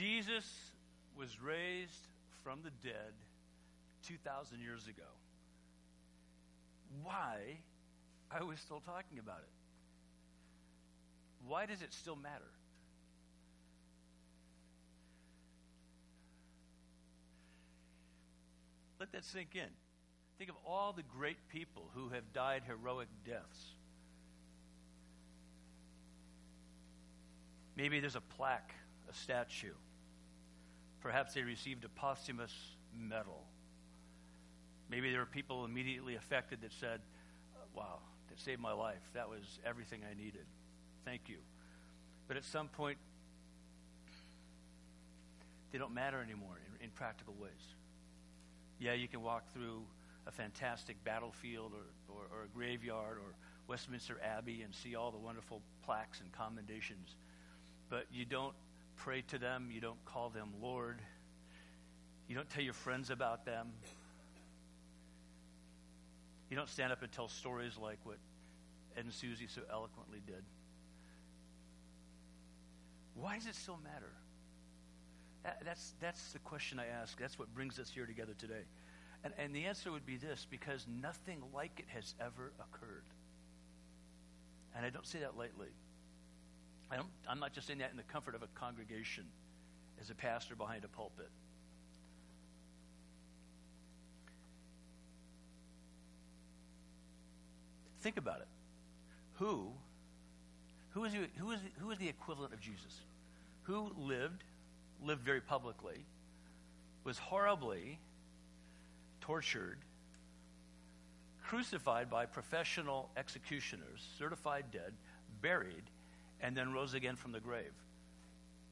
Jesus was raised from the dead 2,000 years ago. Why are we still talking about it? Why does it still matter? Let that sink in. Think of all the great people who have died heroic deaths. Maybe there's a plaque, a statue. Perhaps they received a posthumous medal. Maybe there were people immediately affected that said, Wow, that saved my life. That was everything I needed. Thank you. But at some point, they don't matter anymore in, in practical ways. Yeah, you can walk through a fantastic battlefield or, or, or, a graveyard or Westminster Abbey and see all the wonderful plaques and commendations, but you don't pray to them, you don't call them Lord, you don't tell your friends about them, you don't stand up and tell stories like what Ed and Susie so eloquently did. Why does it still matter? That, that's, that's the question I ask. That's what brings us here together today. And, and the answer would be this because nothing like it has ever occurred. And I don't say that lightly. I I'm not just saying that in the comfort of a congregation as a pastor behind a pulpit. Think about it. Who, who is, who is, who is the equivalent of Jesus? Who lived, lived very publicly, was horribly tortured, crucified by professional executioners, certified dead, buried, and then rose again from the grave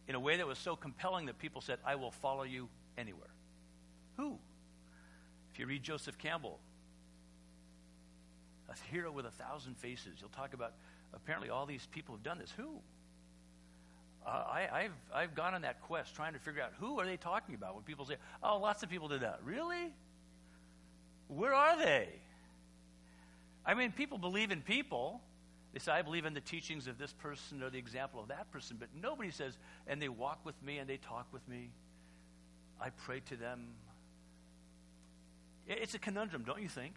in a way that was so compelling that people said, I will follow you anywhere. Who? If you read Joseph Campbell, a hero with a thousand faces, you'll talk about apparently all these people have done this. Who? Uh, I, have I've gone on that quest trying to figure out who are they talking about when people say, oh, lots of people did that. Really? Where are they? I mean, people believe in people. They say, I believe in the teachings of this person or the example of that person, but nobody says, and they walk with me and they talk with me. I pray to them. It's a conundrum, don't you think?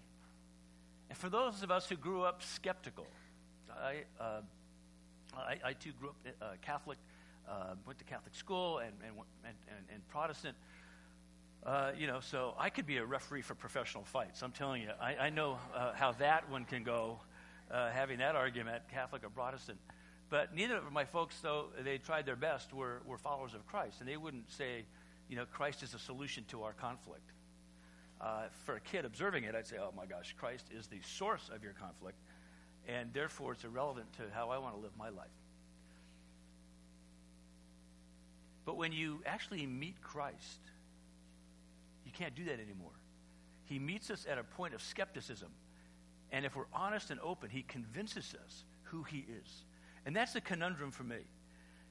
And for those of us who grew up skeptical, I, uh, I, I, too grew up uh, Catholic, uh, went to Catholic school and, and, and, and Protestant. Uh, you know, so I could be a referee for professional fights. I'm telling you, I, I know uh, how that one can go, uh, having that argument, Catholic or Protestant. But neither of my folks, though they tried their best, were, were followers of Christ, and they wouldn't say, you know, Christ is a solution to our conflict. Uh, for a kid observing it, I'd say, oh my gosh, Christ is the source of your conflict, and therefore it's irrelevant to how I want to live my life. But when you actually meet Christ, you can't do that anymore. He meets us at a point of skepticism. And if we're honest and open, he convinces us who he is. And that's a conundrum for me.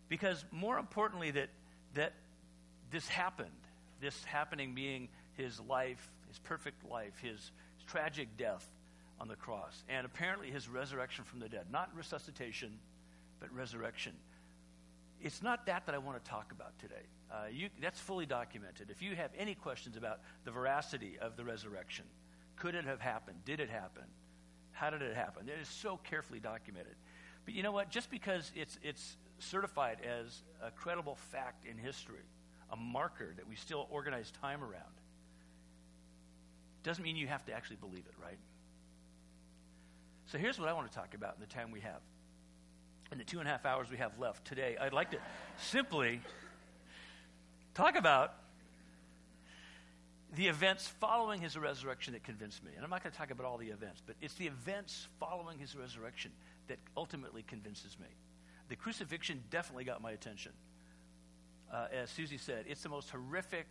Because more importantly, that, that this happened, this happening being his life, his perfect life, his, tragic death on the cross, and apparently his resurrection from the dead. Not resuscitation, but resurrection it's not that that I want to talk about today. Uh, you, that's fully documented. If you have any questions about the veracity of the resurrection, could it have happened? Did it happen? How did it happen? It is so carefully documented. But you know what? Just because it's, it's certified as a credible fact in history, a marker that we still organize time around, doesn't mean you have to actually believe it, right? So here's what I want to talk about in the time we have in the two and a half hours we have left today, I'd like to simply talk about the events following his resurrection that convinced me. And I'm not going to talk about all the events, but it's the events following his resurrection that ultimately convinces me. The crucifixion definitely got my attention. Uh, as Susie said, it's the most horrific,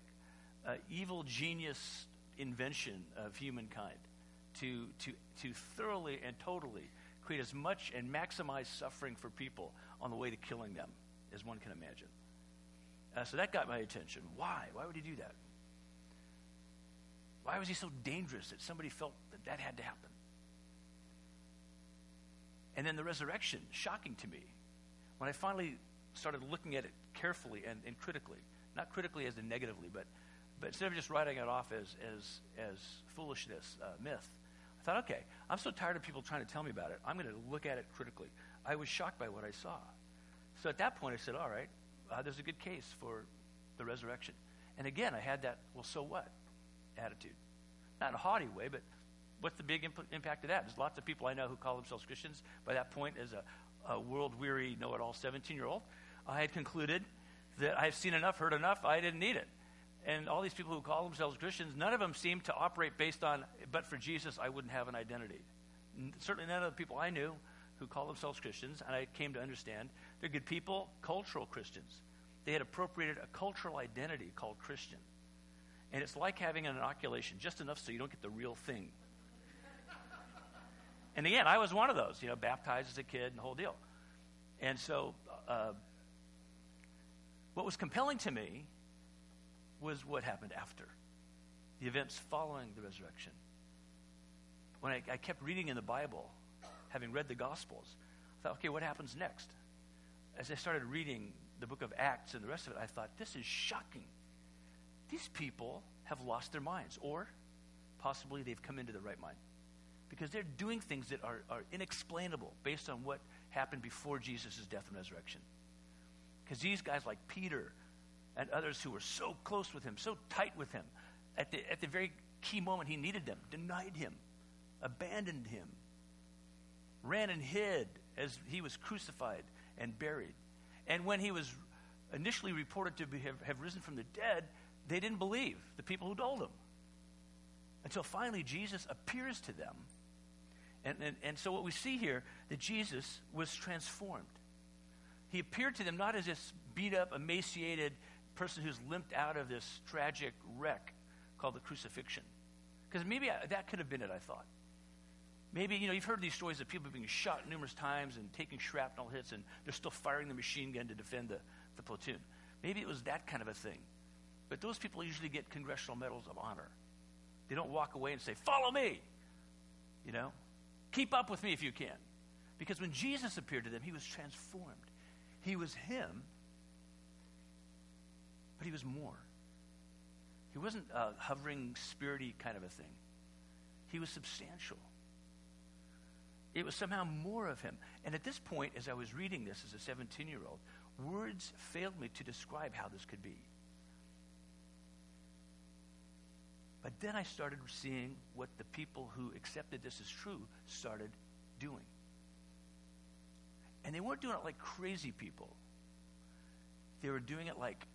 uh, evil genius invention of humankind to, to, to thoroughly and totally create as much and maximize suffering for people on the way to killing them as one can imagine. Uh, so that got my attention. Why? Why would he do that? Why was he so dangerous that somebody felt that that had to happen? And then the resurrection, shocking to me. When I finally started looking at it carefully and, and critically. Not critically as in negatively, but, but instead of just writing it off as, as, as foolishness, uh, myth, I thought, okay, I'm so tired of people trying to tell me about it. I'm going to look at it critically. I was shocked by what I saw. So at that point, I said, all right, uh, there's a good case for the resurrection. And again, I had that, well, so what attitude. Not in a haughty way, but what's the big imp- impact of that? There's lots of people I know who call themselves Christians. By that point, as a, a world weary, know it all 17 year old, I had concluded that I've seen enough, heard enough, I didn't need it. And all these people who call themselves Christians, none of them seem to operate based on, but for Jesus, I wouldn't have an identity. Certainly none of the people I knew who call themselves Christians, and I came to understand they're good people, cultural Christians. They had appropriated a cultural identity called Christian. And it's like having an inoculation, just enough so you don't get the real thing. and again, I was one of those, you know, baptized as a kid and the whole deal. And so, uh, what was compelling to me was what happened after the events following the resurrection. When I, I kept reading in the Bible, having read the Gospels, I thought, okay, what happens next? As I started reading the book of Acts and the rest of it, I thought, this is shocking. These people have lost their minds, or possibly they've come into the right mind. Because they're doing things that are, are inexplainable based on what happened before Jesus' death and resurrection. Because these guys like Peter and others who were so close with him, so tight with him, at the, at the very key moment he needed them, denied him, abandoned him, ran and hid as he was crucified and buried. And when he was initially reported to have, have risen from the dead, they didn't believe the people who told them. Until finally Jesus appears to them. And, and, and so what we see here, that Jesus was transformed. He appeared to them not as this beat up, emaciated person who's limped out of this tragic wreck called the crucifixion. Because maybe I, that could have been it, I thought. Maybe, you know, you've heard these stories of people being shot numerous times and taking shrapnel hits, and they're still firing the machine gun to defend the, the platoon. Maybe it was that kind of a thing. But those people usually get congressional medals of honor. They don't walk away and say, Follow me. You know? Keep up with me if you can. Because when Jesus appeared to them, he was transformed. He was him, but he was more. He wasn't a hovering, spirity kind of a thing. He was substantial. It was somehow more of him. And at this point, as I was reading this as a 17 year old, words failed me to describe how this could be. But then I started seeing what the people who accepted this as true started doing. And they weren't doing it like crazy people. They were doing it like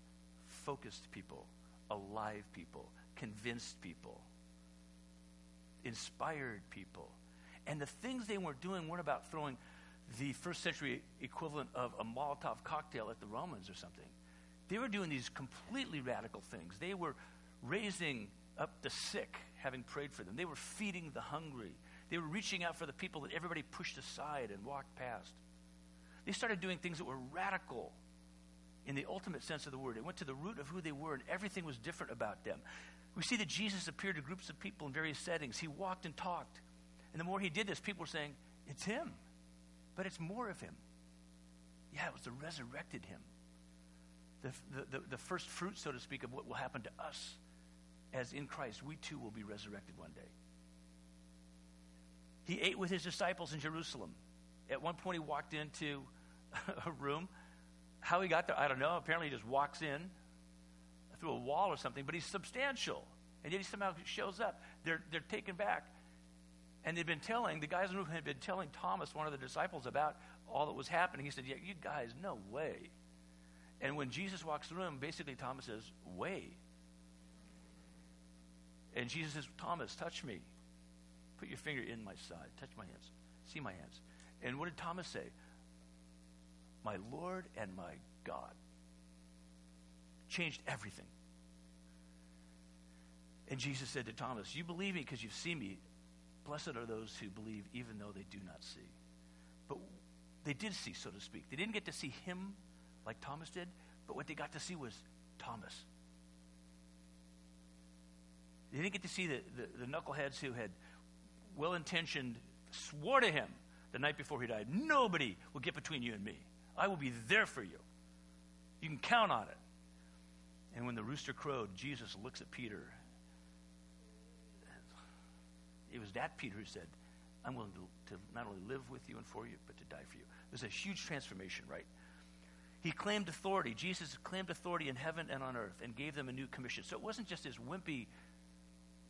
focused people, alive people, convinced people, inspired people. And the things they were doing weren't about throwing the first century equivalent of a Molotov cocktail at the Romans or something. They were doing these completely radical things. They were raising up the sick, having prayed for them. They were feeding the hungry. They were reaching out for the people that everybody pushed aside and walked past. They started doing things that were radical in the ultimate sense of the word. It went to the root of who they were, and everything was different about them. We see that Jesus appeared to groups of people in various settings. He walked and talked. And the more he did this, people were saying, It's him. But it's more of him. Yeah, it was the resurrected him. The, the, the, the first fruit, so to speak, of what will happen to us as in Christ, we too will be resurrected one day. He ate with his disciples in Jerusalem. At one point, he walked into a room. How he got there, I don't know. Apparently, he just walks in through a wall or something, but he's substantial. And yet he somehow shows up. They're, they're taken back. And they've been telling, the guys in the room had been telling Thomas, one of the disciples, about all that was happening. He said, Yeah, you guys, no way. And when Jesus walks the room, basically Thomas says, Way. And Jesus says, Thomas, touch me. Put your finger in my side. Touch my hands. See my hands. And what did Thomas say? My Lord and my God. Changed everything. And Jesus said to Thomas, You believe me because you've seen me. Blessed are those who believe even though they do not see. But they did see, so to speak. They didn't get to see him like Thomas did, but what they got to see was Thomas. They didn't get to see the, the, the knuckleheads who had well intentioned swore to him the night before he died, Nobody will get between you and me. I will be there for you. You can count on it. And when the rooster crowed, Jesus looks at Peter. It was that Peter who said, I'm willing to, to not only live with you and for you, but to die for you. There's a huge transformation, right? He claimed authority. Jesus claimed authority in heaven and on earth and gave them a new commission. So it wasn't just this wimpy,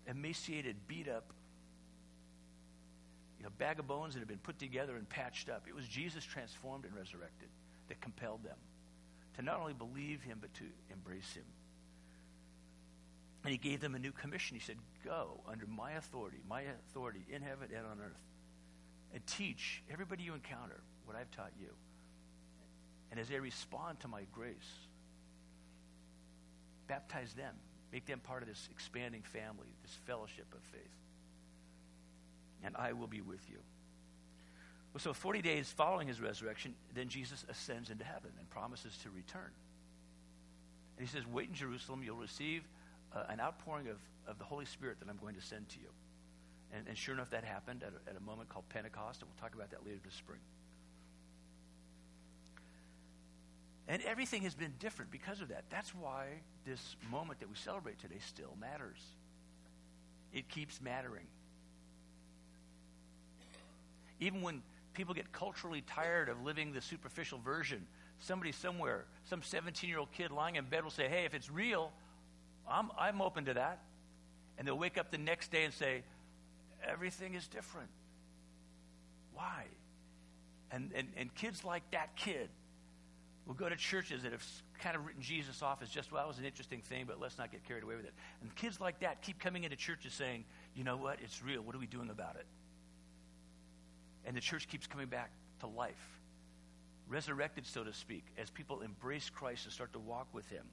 emaciated, beat up you know, bag of bones that had been put together and patched up. It was Jesus transformed and resurrected that compelled them to not only believe him, but to embrace him. And he gave them a new commission. He said, Go under my authority, my authority in heaven and on earth, and teach everybody you encounter what I've taught you. And as they respond to my grace, baptize them, make them part of this expanding family, this fellowship of faith. And I will be with you. Well, so 40 days following his resurrection, then Jesus ascends into heaven and promises to return. And he says, Wait in Jerusalem, you'll receive uh, an outpouring of, of the Holy Spirit that I'm going to send to you. And, and sure enough, that happened at a, at a moment called Pentecost, and we'll talk about that later this spring. And everything has been different because of that. That's why this moment that we celebrate today still matters. It keeps mattering. Even when people get culturally tired of living the superficial version, somebody somewhere, some 17 year old kid lying in bed will say, Hey, if it's real, I'm, I'm open to that. And they'll wake up the next day and say, Everything is different. Why? And, and, and kids like that kid will go to churches that have kind of written Jesus off as just, well, it was an interesting thing, but let's not get carried away with it. And kids like that keep coming into churches saying, you know what? It's real. What are we doing about it? And the church keeps coming back to life, resurrected, so to speak, as people embrace Christ and start to walk with Him.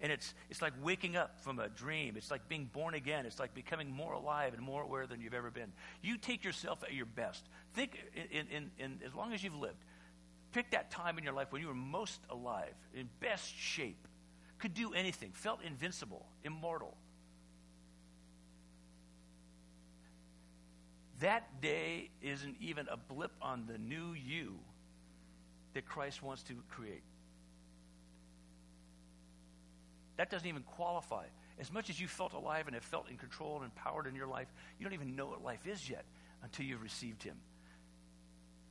And it's, it's like waking up from a dream. It's like being born again. It's like becoming more alive and more aware than you've ever been. You take yourself at your best. Think in, in, in, as long as you've lived, pick that time in your life when you were most alive, in best shape, could do anything, felt invincible, immortal. That day isn't even a blip on the new you that Christ wants to create. That doesn't even qualify. As much as you felt alive and have felt in control and empowered in your life, you don't even know what life is yet until you've received Him.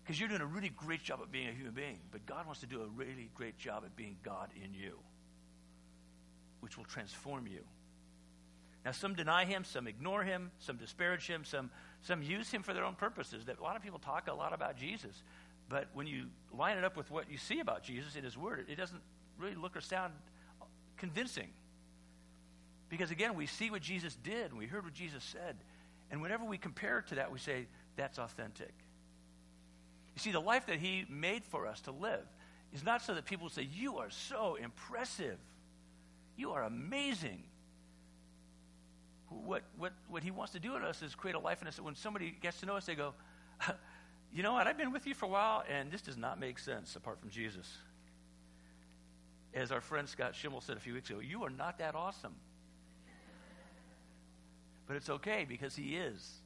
Because you're doing a really great job at being a human being, but God wants to do a really great job at being God in you, which will transform you. Now, some deny Him, some ignore Him, some disparage Him, some, some use Him for their own purposes. That a lot of people talk a lot about Jesus, but when you line it up with what you see about Jesus in His Word, it doesn't really look or sound convincing. Because again, we see what Jesus did and we heard what Jesus said. And whenever we compare it to that, we say, that's authentic. You see, the life that he made for us to live is not so that people say, You are so impressive. You are amazing. What, what, what he wants to do in us is create a life in us that when somebody gets to know us, they go, You know what? I've been with you for a while, and this does not make sense apart from Jesus as our friend Scott Schimmel said a few weeks ago, you are not that awesome. But it's okay because he is.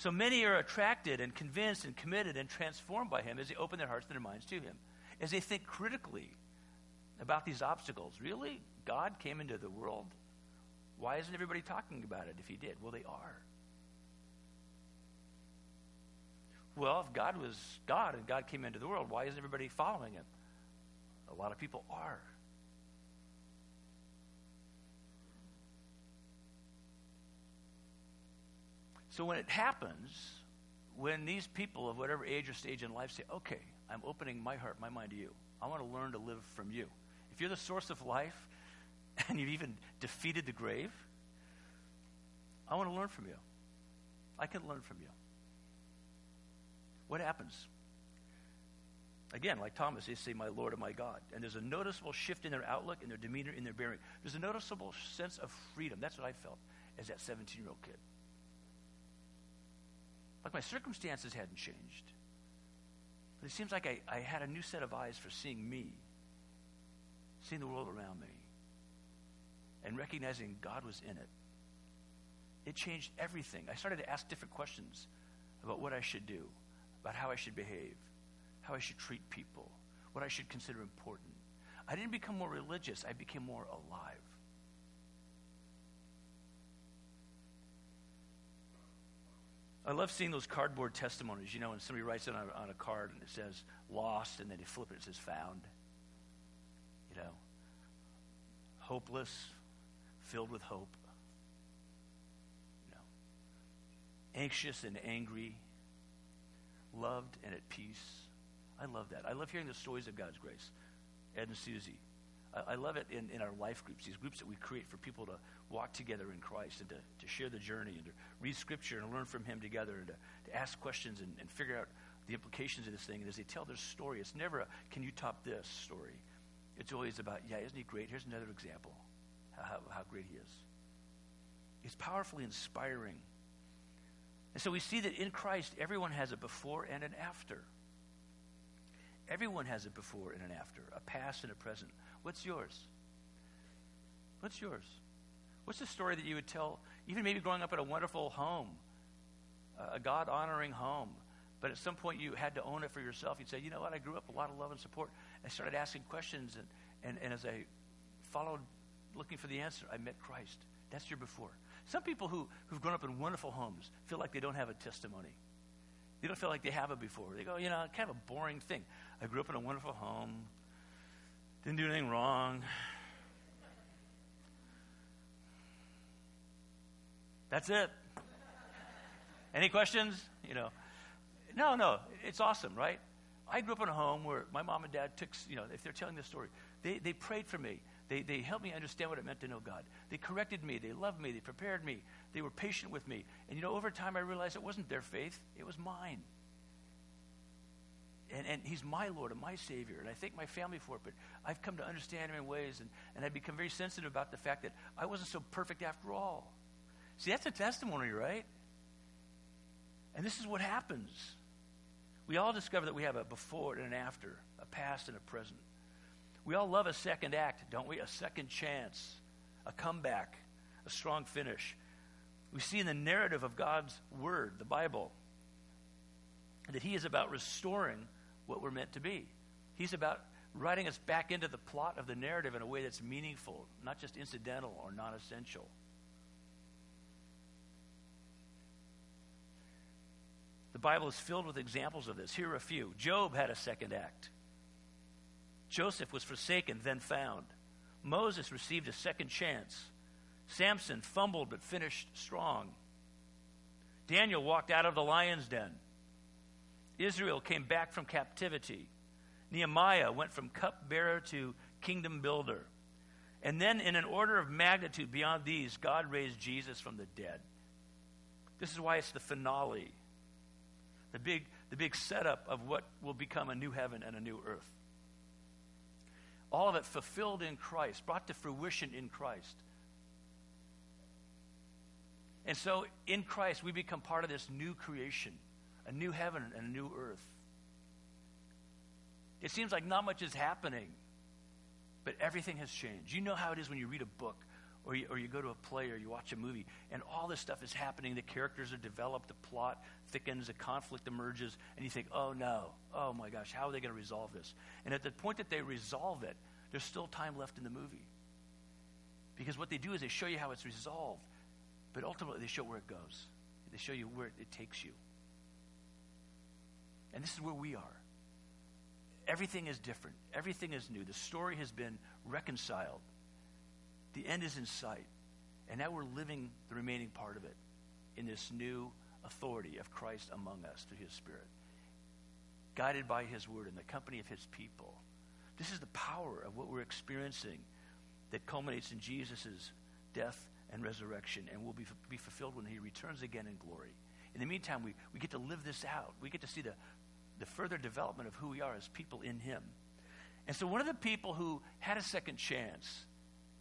So many are attracted and convinced and committed and transformed by him as they open their hearts and their minds to him. As they think critically about these obstacles. Really? God came into the world? Why isn't everybody talking about it if he did? Well, they are. Well, if God was God and God came into the world, why isn't everybody following him? A lot of people are. So when it happens, when these people of whatever age or stage in life say, okay, I'm opening my heart, my mind to you, I want to learn to live from you. If you're the source of life and you've even defeated the grave, I want to learn from you. I can learn from you. What happens? Again, like Thomas, they say, My Lord and my God. And there's a noticeable shift in their outlook, in their demeanor, in their bearing. There's a noticeable sense of freedom. That's what I felt as that 17 year old kid. Like my circumstances hadn't changed. But it seems like I, I had a new set of eyes for seeing me, seeing the world around me, and recognizing God was in it. It changed everything. I started to ask different questions about what I should do, about how I should behave how I should treat people, what I should consider important, I didn't become more religious, I became more alive. I love seeing those cardboard testimonies, you know, when somebody writes it on a, on a card and it says lost, and then they flip it, it says found. You know, hopeless, filled with hope. You know, anxious and angry, loved and at peace. I love that. I love hearing the stories of God's grace. Ed and Susie. I, I love it in, in our life groups, these groups that we create for people to walk together in Christ and to, to share the journey and to read Scripture and learn from Him together and to, to ask questions and, and figure out the implications of this thing. And as they tell their story, it's never a, can you top this story? It's always about, yeah, isn't he great? Here's another example how, how great he is. It's powerfully inspiring. And so we see that in Christ, everyone has a before and an after. Everyone has a before and an after, a past and a present. What's yours? What's yours? What's the story that you would tell, even maybe growing up in a wonderful home, a God honoring home, but at some point you had to own it for yourself? You'd say, you know what, I grew up a lot of love and support. I started asking questions, and, and, and as I followed looking for the answer, I met Christ. That's your before. Some people who, who've grown up in wonderful homes feel like they don't have a testimony. They don't feel like they have a before. They go, you know, kind of a boring thing. I grew up in a wonderful home, didn't do anything wrong, That's it. Any questions? You know, no, no, it's awesome, right? I grew up in a home where my mom and dad took, you know, if they're telling this story, they, they prayed for me. They, they helped me understand what it meant to know God. They corrected me. They loved me. They prepared me. They were patient with me. And, you know, over time I realized it wasn't their faith, it was mine. And, and he's my Lord and my Savior. And I thank my family for it. But I've come to understand him in ways, and, and I've become very sensitive about the fact that I wasn't so perfect after all. See, that's a testimony, right? And this is what happens. We all discover that we have a before and an after, a past and a present. We all love a second act, don't we? A second chance, a comeback, a strong finish. We see in the narrative of God's Word, the Bible, that He is about restoring what we're meant to be. He's about writing us back into the plot of the narrative in a way that's meaningful, not just incidental or non essential. The Bible is filled with examples of this. Here are a few. Job had a second act. Joseph was forsaken, then found. Moses received a second chance. Samson fumbled but finished strong. Daniel walked out of the lion's den. Israel came back from captivity. Nehemiah went from cupbearer to kingdom builder. And then, in an order of magnitude beyond these, God raised Jesus from the dead. This is why it's the finale the big, the big setup of what will become a new heaven and a new earth. All of it fulfilled in Christ, brought to fruition in Christ. And so in Christ, we become part of this new creation, a new heaven and a new earth. It seems like not much is happening, but everything has changed. You know how it is when you read a book or you, or you go to a play or you watch a movie and all this stuff is happening. The characters are developed, the plot thickens, the conflict emerges, and you think, oh no, oh my gosh, how are they going to resolve this? And at the point that they resolve it, there's still time left in the movie. Because what they do is they show you how it's resolved, but ultimately they show where it goes. They show you where it takes you. And this is where we are. Everything is different. Everything is new. The story has been reconciled. The end is in sight. And now we're living the remaining part of it in this new authority of Christ among us through his Spirit, guided by his word in the company of his people. This is the power of what we're experiencing that culminates in Jesus' death and resurrection and will be, be fulfilled when he returns again in glory. In the meantime, we, we get to live this out. We get to see the, the further development of who we are as people in him. And so, one of the people who had a second chance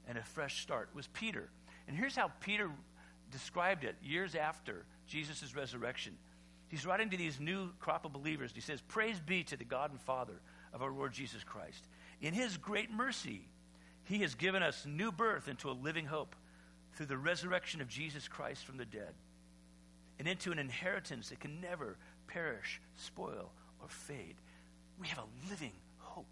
and a fresh start was Peter. And here's how Peter described it years after Jesus' resurrection. He's writing to these new crop of believers. He says, Praise be to the God and Father of our Lord Jesus Christ. In his great mercy, he has given us new birth into a living hope through the resurrection of Jesus Christ from the dead and into an inheritance that can never perish, spoil, or fade. We have a living hope.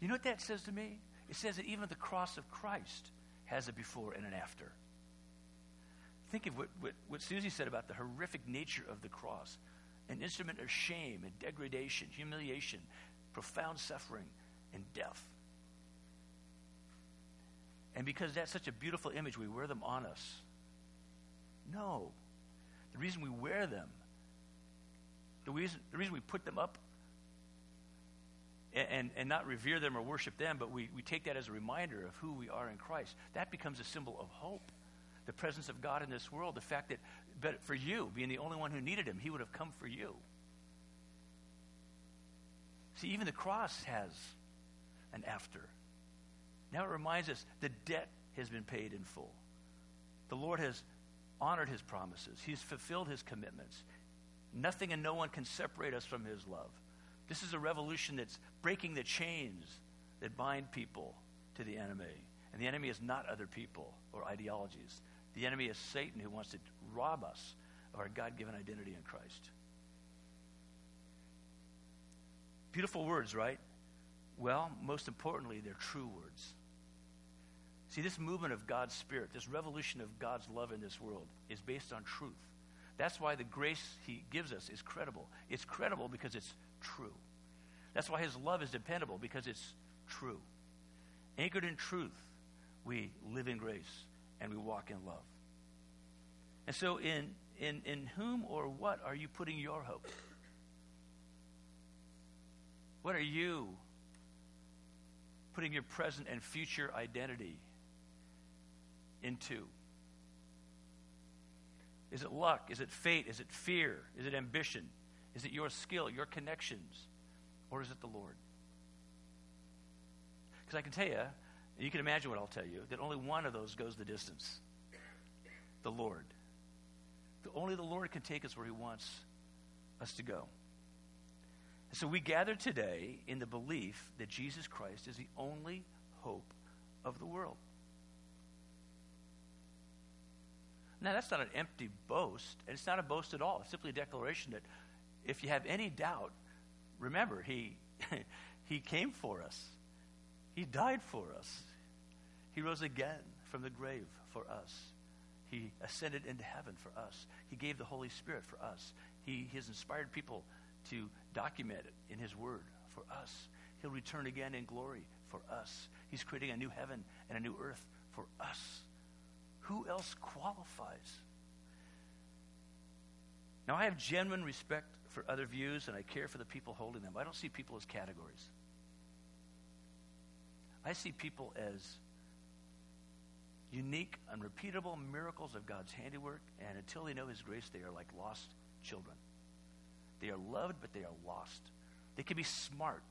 You know what that says to me? It says that even the cross of Christ has a before and an after. Think of what, what, what Susie said about the horrific nature of the cross an instrument of shame and degradation, humiliation, profound suffering, and death. And because that's such a beautiful image, we wear them on us. No. The reason we wear them, the reason, the reason we put them up and, and, and not revere them or worship them, but we, we take that as a reminder of who we are in Christ, that becomes a symbol of hope. The presence of God in this world, the fact that but for you, being the only one who needed him, he would have come for you. See, even the cross has an after. Now it reminds us the debt has been paid in full. The Lord has honored his promises, he's fulfilled his commitments. Nothing and no one can separate us from his love. This is a revolution that's breaking the chains that bind people to the enemy. And the enemy is not other people or ideologies. The enemy is Satan who wants to rob us of our God given identity in Christ. Beautiful words, right? Well, most importantly, they're true words. See, this movement of God's Spirit, this revolution of God's love in this world, is based on truth. That's why the grace He gives us is credible. It's credible because it's true. That's why His love is dependable because it's true. Anchored in truth, we live in grace and we walk in love. And so, in, in, in whom or what are you putting your hope? What are you putting your present and future identity into? Is it luck? Is it fate? Is it fear? Is it ambition? Is it your skill, your connections? Or is it the Lord? Because I can tell you, you can imagine what I'll tell you, that only one of those goes the distance the Lord. Only the Lord can take us where He wants us to go. And So we gather today in the belief that Jesus Christ is the only hope of the world. Now, that's not an empty boast, and it's not a boast at all. It's simply a declaration that if you have any doubt, remember, He, he came for us, He died for us, He rose again from the grave for us. He ascended into heaven for us. He gave the Holy Spirit for us. He has inspired people to document it in His Word for us. He'll return again in glory for us. He's creating a new heaven and a new earth for us. Who else qualifies? Now, I have genuine respect for other views and I care for the people holding them. I don't see people as categories. I see people as unique, unrepeatable miracles of God's handiwork, and until they know His grace, they are like lost children. They are loved, but they are lost. They can be smart,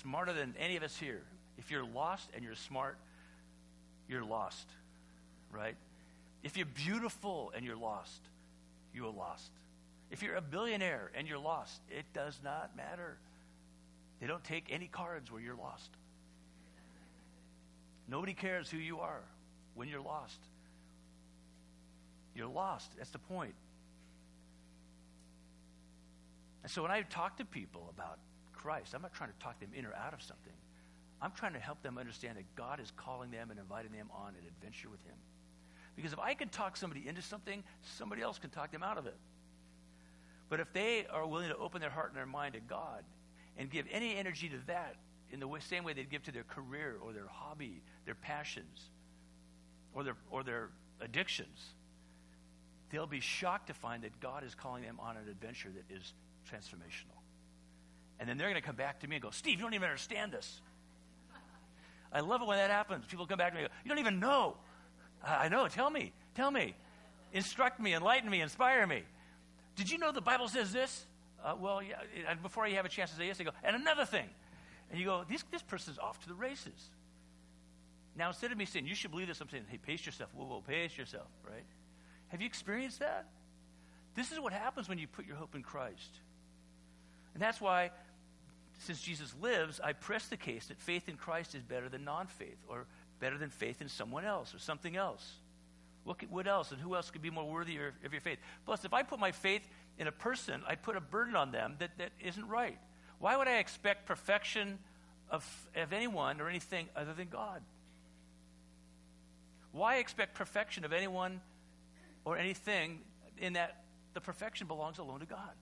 smarter than any of us here. If you're lost and you're smart, you're lost, right? If you're beautiful and you're lost, you are lost. If you're a billionaire and you're lost, it does not matter. They don't take any cards where you're lost. Nobody cares who you are when you're lost. You're lost. That's the point. And so when I talk to people about Christ, I'm not trying to talk them in or out of something. I'm trying to help them understand that God is calling them and inviting them on an adventure with Him. Because if I can talk somebody into something, somebody else can talk them out of it. But if they are willing to open their heart and their mind to God and give any energy to that in the same way they'd give to their career or their hobby, their passions, or their, or their addictions, they'll be shocked to find that God is calling them on an adventure that is transformational. And then they're going to come back to me and go, Steve, you don't even understand this. I love it when that happens. People come back to me and go, You don't even know. I know. Tell me. Tell me. Instruct me, enlighten me, inspire me. Did you know the Bible says this? Uh, well, yeah. And before you have a chance to say yes, they go, And another thing. And you go, This, this person's off to the races. Now, instead of me saying, you should believe this, I'm saying, hey, pace yourself. Whoa, whoa, pace yourself, right? Have you experienced that? This is what happens when you put your hope in Christ. And that's why, since Jesus lives, I press the case that faith in Christ is better than non faith, or better than faith in someone else, or something else. What, what else? And who else could be more worthy of your faith? Plus, if I put my faith in a person, I put a burden on them that, that isn't right. Why would I expect perfection of, of anyone or anything other than God. Why expect perfection of anyone or anything in that the perfection belongs alone to God?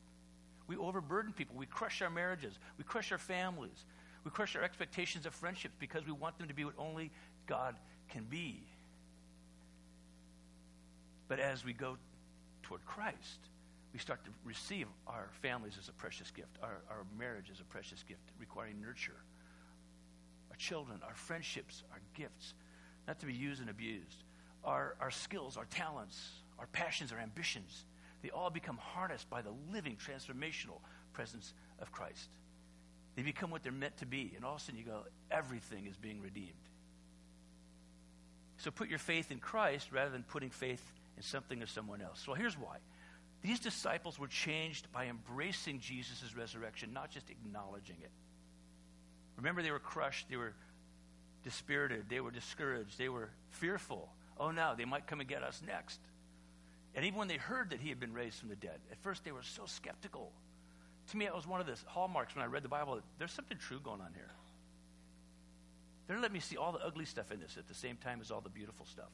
We overburden people. We crush our marriages. We crush our families. We crush our expectations of friendships because we want them to be what only God can be. But as we go toward Christ, we start to receive our families as a precious gift, our, our marriage as a precious gift, requiring nurture. Our children, our friendships, our gifts, not to be used and abused. Our, our skills, our talents, our passions, our ambitions, they all become harnessed by the living, transformational presence of Christ. They become what they're meant to be. And all of a sudden you go, everything is being redeemed. So put your faith in Christ rather than putting faith in something or someone else. Well, here's why. These disciples were changed by embracing Jesus' resurrection, not just acknowledging it. Remember, they were crushed, they were dispirited, they were discouraged, they were fearful. Oh, no, they might come and get us next. And even when they heard that he had been raised from the dead, at first they were so skeptical. To me, it was one of the hallmarks when I read the Bible that there's something true going on here. They're letting me see all the ugly stuff in this at the same time as all the beautiful stuff.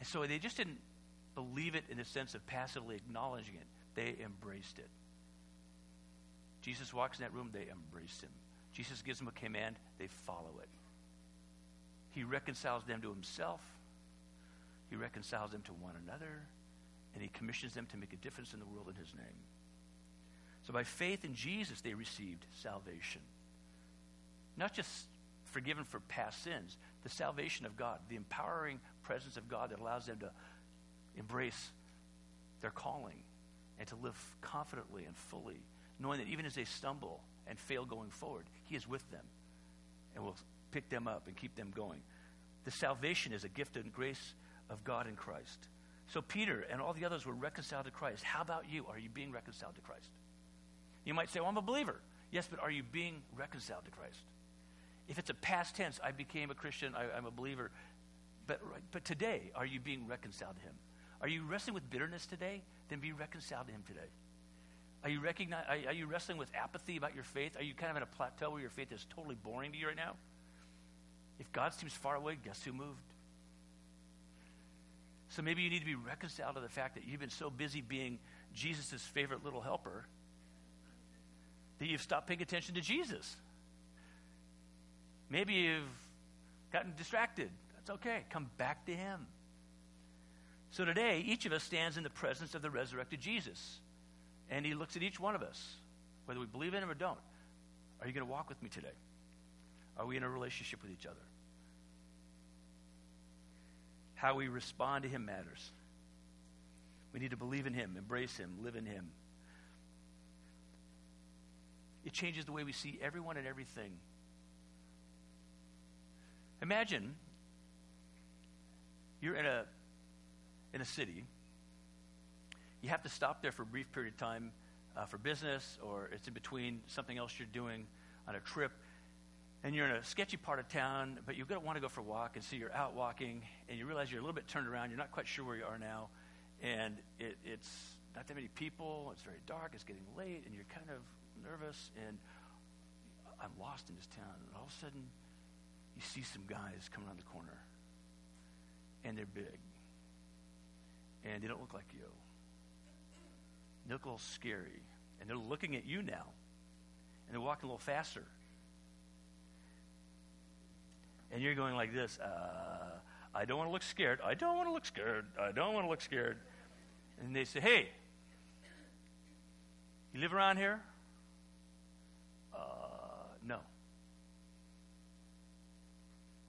And so they just didn't believe it in the sense of passively acknowledging it, they embraced it. Jesus walks in that room, they embrace him. Jesus gives them a command, they follow it. He reconciles them to himself, he reconciles them to one another, and he commissions them to make a difference in the world in his name. So by faith in Jesus, they received salvation. Not just forgiven for past sins, the salvation of God, the empowering presence of God that allows them to embrace their calling and to live confidently and fully knowing that even as they stumble and fail going forward, He is with them and will pick them up and keep them going. The salvation is a gift and grace of God in Christ. So Peter and all the others were reconciled to Christ. How about you? Are you being reconciled to Christ? You might say, Well, I'm a believer. Yes, but are you being reconciled to Christ? If it's a past tense, I became a Christian, I, am a believer. But, but today, are you being reconciled to Him? Are you wrestling with bitterness today? Then be reconciled to Him today. Are you, recognize, are, are you wrestling with apathy about your faith? Are you kind of at a plateau where your faith is totally boring to you right now? If God seems far away, guess who moved? So maybe you need to be reconciled to the fact that you've been so busy being Jesus' favorite little helper that you've stopped paying attention to Jesus. Maybe you've gotten distracted. That's okay. Come back to Him. So today, each of us stands in the presence of the resurrected Jesus. And he looks at each one of us, whether we believe in him or don't. Are you going to walk with me today? Are we in a relationship with each other? How we respond to him matters. We need to believe in him, embrace him, live in him. It changes the way we see everyone and everything. Imagine you're in a in a city you have to stop there for a brief period of time uh, for business, or it's in between something else you're doing on a trip, and you're in a sketchy part of town, but you're going to want to go for a walk, and so you're out walking, and you realize you're a little bit turned around. You're not quite sure where you are now, and it, it's not that many people. It's very dark. It's getting late, and you're kind of nervous, and I'm lost in this town. And all of a sudden, you see some guys coming around the corner, and they're big, and they don't look like you they look a little scary. And they're looking at you now. And they're walking a little faster. And you're going like this uh, I don't want to look scared. I don't want to look scared. I don't want to look scared. And they say, Hey, you live around here? Uh, no.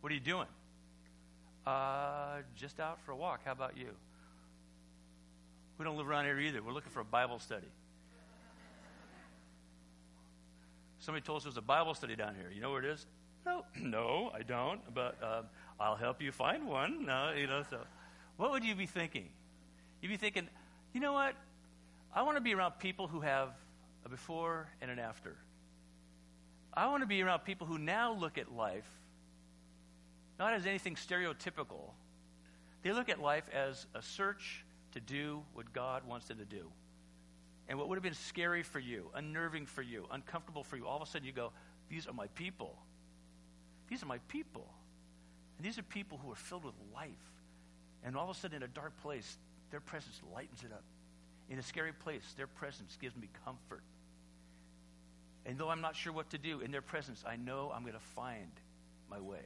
What are you doing? Uh, just out for a walk. How about you? We don't live around here either. We're looking for a Bible study. Somebody told us there's a Bible study down here. You know where it is? No, no, I don't. But um, I'll help you find one. No, you know. So, what would you be thinking? You'd be thinking, you know what? I want to be around people who have a before and an after. I want to be around people who now look at life not as anything stereotypical. They look at life as a search to do what God wants them to do. And what would have been scary for you, unnerving for you, uncomfortable for you, all of a sudden you go, These are my people. These are my people. And these are people who are filled with life. And all of a sudden, in a dark place, their presence lightens it up. In a scary place, their presence gives me comfort. And though I'm not sure what to do, in their presence, I know I'm going to find my way.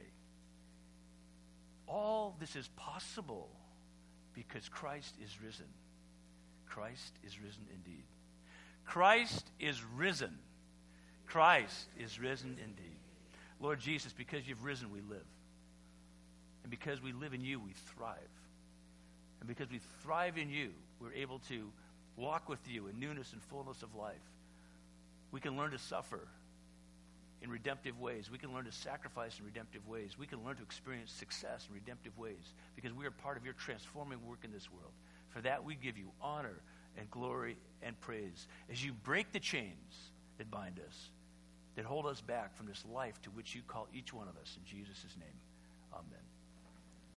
All this is possible because Christ is risen. Christ is risen indeed. Christ is risen. Christ is risen indeed. Lord Jesus, because you've risen, we live. And because we live in you, we thrive. And because we thrive in you, we're able to walk with you in newness and fullness of life. We can learn to suffer in redemptive ways. We can learn to sacrifice in redemptive ways. We can learn to experience success in redemptive ways because we are part of your transforming work in this world. For that, we give you honor and glory and praise as you break the chains that bind us, that hold us back from this life to which you call each one of us in Jesus' name.